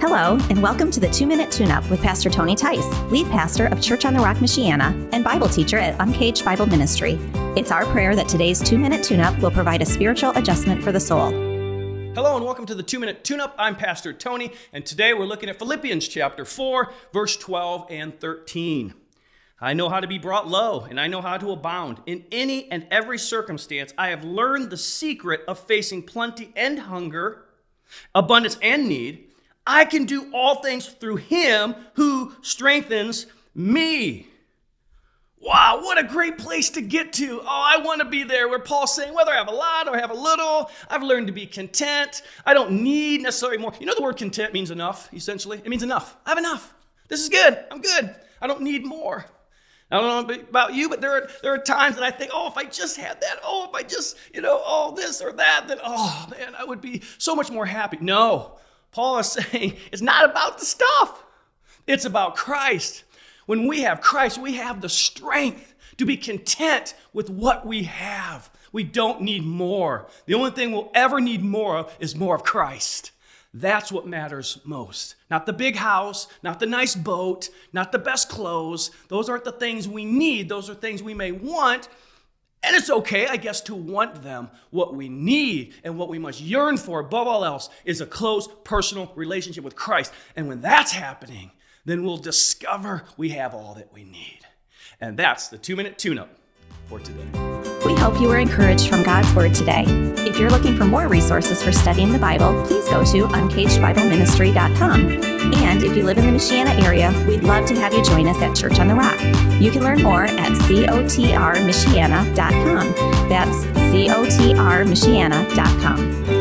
Hello, and welcome to the Two Minute Tune Up with Pastor Tony Tice, lead pastor of Church on the Rock, Michiana, and Bible teacher at Uncaged Bible Ministry. It's our prayer that today's Two Minute Tune Up will provide a spiritual adjustment for the soul. Hello and welcome to the Two Minute Tune Up. I'm Pastor Tony, and today we're looking at Philippians chapter 4, verse 12 and 13. I know how to be brought low, and I know how to abound. In any and every circumstance, I have learned the secret of facing plenty and hunger, abundance and need. I can do all things through him who strengthens me. Wow, what a great place to get to. Oh, I want to be there where Paul's saying, whether I have a lot or I have a little, I've learned to be content. I don't need necessarily more. You know, the word content means enough, essentially. It means enough. I have enough. This is good. I'm good. I don't need more. I don't know about you, but there are, there are times that I think, oh, if I just had that, oh, if I just, you know, all this or that, then, oh, man, I would be so much more happy. No, Paul is saying it's not about the stuff, it's about Christ. When we have Christ, we have the strength to be content with what we have. We don't need more. The only thing we'll ever need more of is more of Christ. That's what matters most. Not the big house, not the nice boat, not the best clothes. Those aren't the things we need. Those are things we may want, and it's okay, I guess, to want them. What we need and what we must yearn for above all else is a close personal relationship with Christ. And when that's happening, then we'll discover we have all that we need. And that's the two minute tune up for today. We hope you were encouraged from God's Word today. If you're looking for more resources for studying the Bible, please go to uncagedbibleministry.com. And if you live in the Michiana area, we'd love to have you join us at Church on the Rock. You can learn more at cotrmichiana.com. That's cotrmichiana.com.